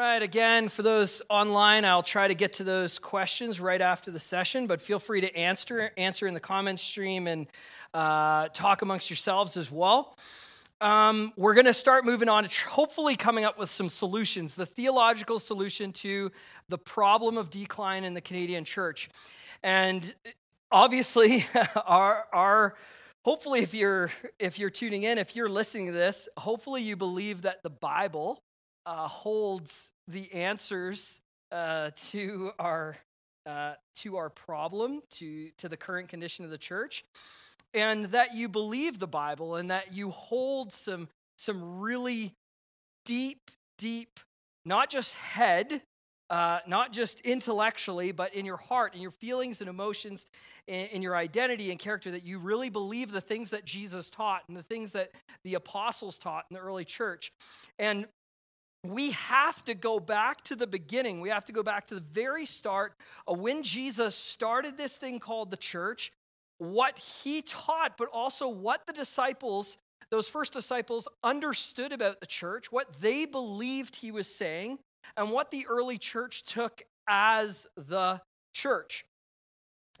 right, again, for those online, I'll try to get to those questions right after the session, but feel free to answer, answer in the comment stream and uh, talk amongst yourselves as well. Um, we're going to start moving on to tr- hopefully coming up with some solutions, the theological solution to the problem of decline in the Canadian church. And obviously, our, our hopefully if you're if you're tuning in if you're listening to this hopefully you believe that the bible uh, holds the answers uh, to our uh, to our problem to to the current condition of the church and that you believe the bible and that you hold some some really deep deep not just head uh, not just intellectually, but in your heart, in your feelings and emotions, in, in, your identity and character, that you really believe the things that Jesus taught and the things that the apostles taught in the early church. And we have to go back to the beginning. We have to go back to the very start when Jesus started this thing called the church, what he taught, but also what the disciples, those first disciples, understood about the church, what they believed he was saying and what the early church took as the church.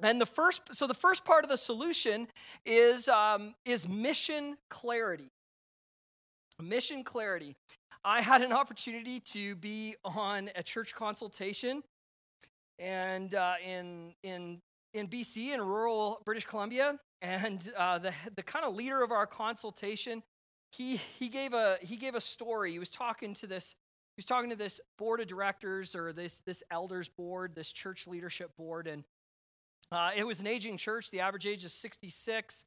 And the first, so the first part of the solution is, um, is mission clarity. Mission clarity. I had an opportunity to be on a church consultation and uh, in, in, in BC, in rural British Columbia. And uh, the, the kind of leader of our consultation, he, he, gave a, he gave a story. He was talking to this he was talking to this board of directors or this, this elders board, this church leadership board, and uh, it was an aging church. The average age is 66,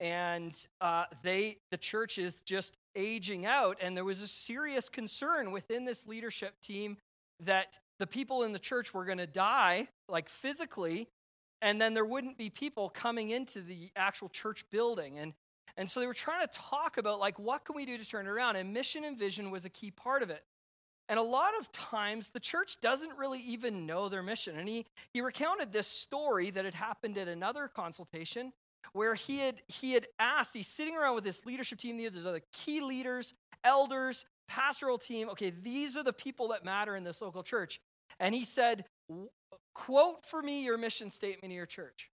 and uh, they the church is just aging out. And there was a serious concern within this leadership team that the people in the church were going to die, like physically, and then there wouldn't be people coming into the actual church building. And and so they were trying to talk about like what can we do to turn it around. And mission and vision was a key part of it. And a lot of times, the church doesn't really even know their mission. And he, he recounted this story that had happened at another consultation where he had, he had asked, he's sitting around with this leadership team, there's other key leaders, elders, pastoral team. Okay, these are the people that matter in this local church. And he said, quote for me your mission statement of your church.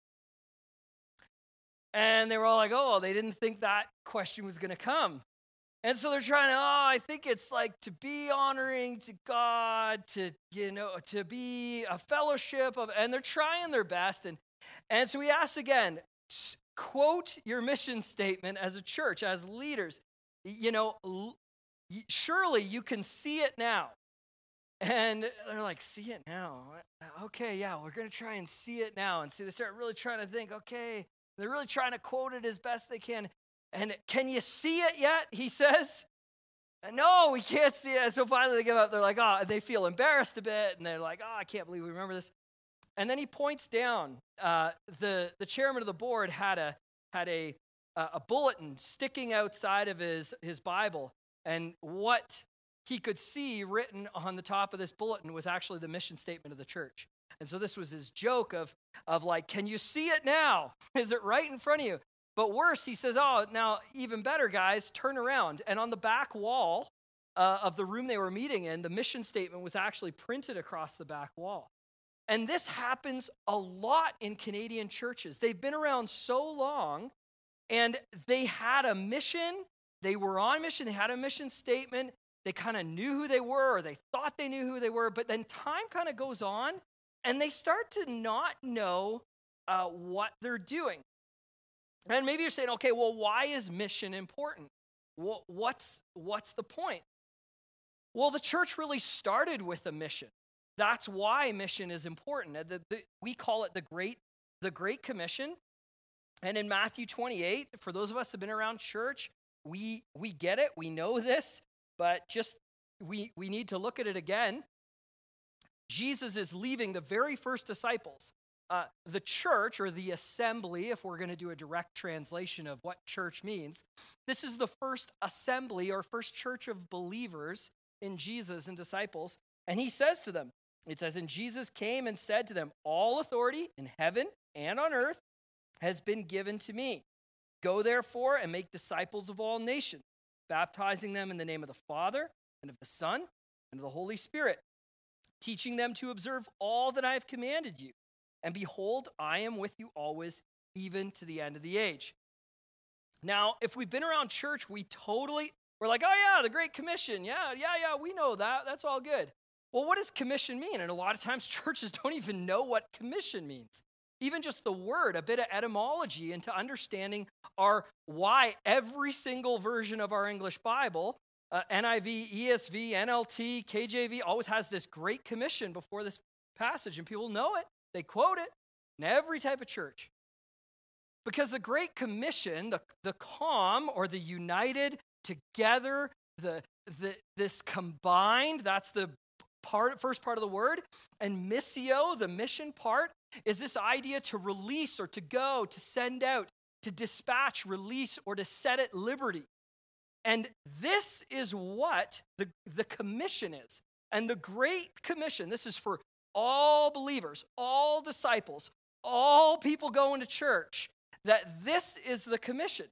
And they were all like, oh, they didn't think that question was going to come. And so they're trying to, oh, I think it's like to be honoring to God, to, you know, to be a fellowship of, and they're trying their best. And, and so we ask again, quote your mission statement as a church, as leaders. You know, surely you can see it now. And they're like, see it now. Uh, okay, yeah, we're going to try and see it now. And see, they start really trying to think, okay, they're really trying to quote it as best they can. And can you see it yet? He says. Uh, no, we can't see it. So finally they give up. They're like, oh, they feel embarrassed a bit. And they're like, oh, I can't believe we remember this. And then he points down. Uh, the, the chairman of the board had a, had a, a bulletin sticking outside of his, his Bible. And what he could see written on the top of this bulletin was actually the mission statement of the church. And so this was his joke of, of like, can you see it now? Is it right in front of you? But worse, he says, oh, now even better, guys, turn around. And on the back wall uh, of the room they were meeting in, the mission statement was actually printed across the back wall. And this happens a lot in Canadian churches. They've been around so long and they had a mission. They were on mission. They had a mission statement. They kind of knew who they were or they thought they knew who they were. But then time kind of goes on and they start to not know uh, what they're doing. And maybe you're saying, okay, well, why is mission important? What's, what's the point? Well, the church really started with a mission. That's why mission is important. The, the, we call it the Great, the Great Commission. And in Matthew 28, for those of us have been around church, we, we get it, we know this, but just we, we need to look at it again. Jesus is leaving the very first disciples uh, the church, or the assembly, if we're going to do a direct translation of what church means, this is the first assembly or first church of believers in Jesus and disciples. And he says to them, it says, And Jesus came and said to them, All authority in heaven and on earth has been given to me. Go therefore and make disciples of all nations, baptizing them in the name of the Father and of the Son and of the Holy Spirit, teaching them to observe all that I have commanded you. And behold, I am with you always, even to the end of the age. Now, if we've been around church, we totally, we're like, oh yeah, the Great Commission. Yeah, yeah, yeah, we know that. That's all good. Well, what does commission mean? And a lot of times churches don't even know what commission means. Even just the word, a bit of etymology into understanding our why every single version of our English Bible, uh, NIV, ESV, NLT, KJV, always has this great commission before this passage, and people know it. They quote it in every type of church. Because the Great Commission, the, the calm or the united together, the, the, this combined, that's the part, first part of the word. And missio, the mission part, is this idea to release or to go, to send out, to dispatch, release, or to set at liberty. And this is what the, the commission is. And the Great Commission, this is for all believers, all disciples, all people going to church, that this is the commission.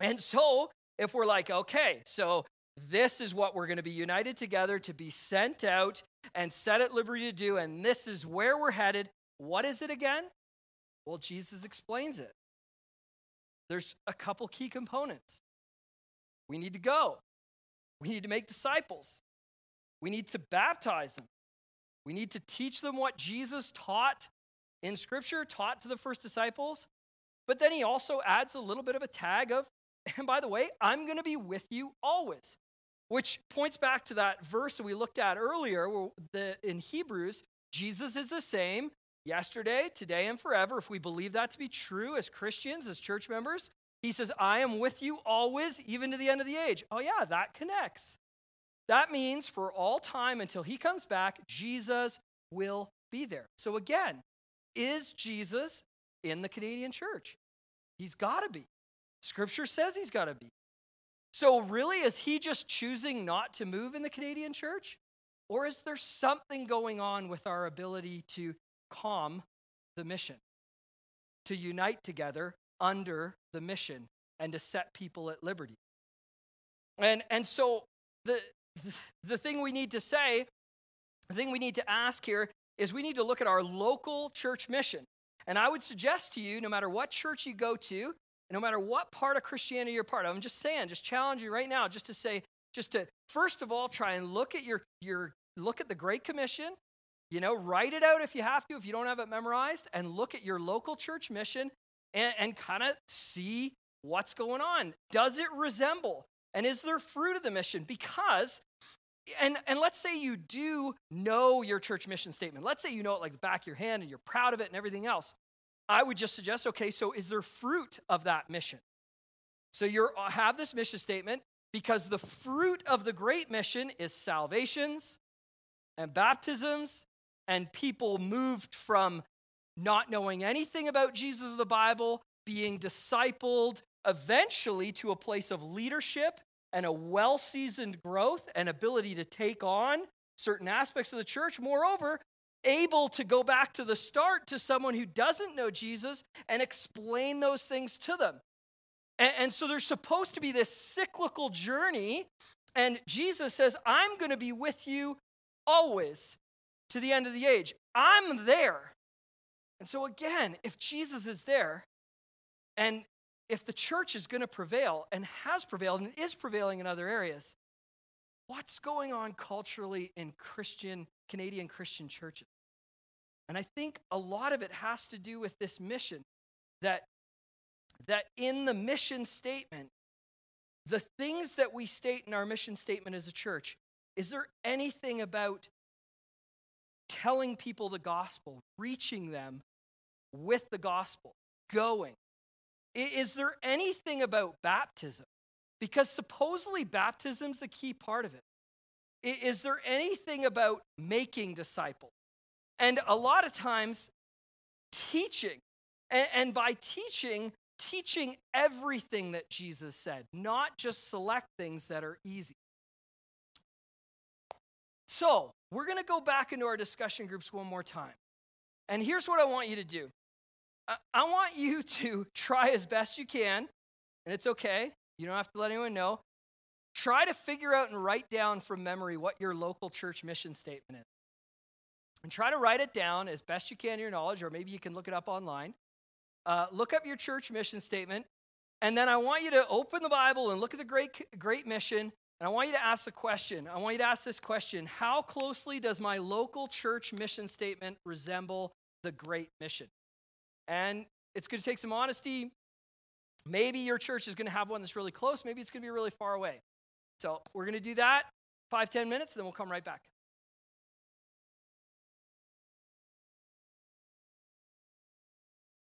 And so, if we're like, okay, so this is what we're going to be united together to be sent out and set at liberty to do, and this is where we're headed. What is it again? Well, Jesus explains it. There's a couple key components. We need to go, we need to make disciples, we need to baptize them, we need to teach them what Jesus taught in Scripture, taught to the first disciples. But then he also adds a little bit of a tag of, and by the way, I'm going to be with you always which points back to that verse we looked at earlier the, in Hebrews. Jesus is the same yesterday, today, and forever. If we believe that to be true as Christians, as church members, he says, I am with you always, even to the end of the age. Oh, yeah, that connects. That means for all time until he comes back, Jesus will be there. So, again, is Jesus in the Canadian church? He's got to be. Scripture says he's got to be. So, really, is he just choosing not to move in the Canadian church? Or is there something going on with our ability to calm the mission, to unite together under the mission, and to set people at liberty? And, and so, the, the thing we need to say, the thing we need to ask here is we need to look at our local church mission. And I would suggest to you, no matter what church you go to, no matter what part of Christianity you're part of, I'm just saying, just challenge you right now, just to say, just to first of all try and look at your your look at the Great Commission. You know, write it out if you have to, if you don't have it memorized, and look at your local church mission and, and kind of see what's going on. Does it resemble? And is there fruit of the mission? Because and and let's say you do know your church mission statement. Let's say you know it like the back of your hand and you're proud of it and everything else. I would just suggest okay, so is there fruit of that mission? So you uh, have this mission statement because the fruit of the great mission is salvations and baptisms and people moved from not knowing anything about Jesus of the Bible, being discipled eventually to a place of leadership and a well seasoned growth and ability to take on certain aspects of the church. Moreover, able to go back to the start to someone who doesn't know Jesus and explain those things to them. And, and so there's supposed to be this cyclical journey. And Jesus says, I'm going to be with you always to the end of the age. I'm there. And so, again, if Jesus is there, and if the church is going to prevail and has prevailed and is prevailing in other areas, what's going on culturally in Christian, Canadian Christian churches? And I think a lot of it has to do with this mission that, that in the mission statement, the things that we state in our mission statement as a church, is there anything about telling people the gospel, reaching them with the gospel, going? Is there anything about baptism? Because supposedly baptism's a key part of it. Is there anything about making disciples? And a lot of times, teaching. And, and by teaching, teaching everything that Jesus said, not just select things that are easy. So, we're going to go back into our discussion groups one more time. And here's what I want you to do I want you to try as best you can, and it's okay. You don't have to let anyone know. try to figure out and write down from memory what your local church mission statement is. And try to write it down as best you can in your knowledge, or maybe you can look it up online. Uh, look up your church mission statement, and then I want you to open the Bible and look at the great, great mission. And I want you to ask the question. I want you to ask this question How closely does my local church mission statement resemble the Great Mission? And it's going to take some honesty. Maybe your church is going to have one that's really close. Maybe it's going to be really far away. So we're going to do that five, ten minutes, and then we'll come right back.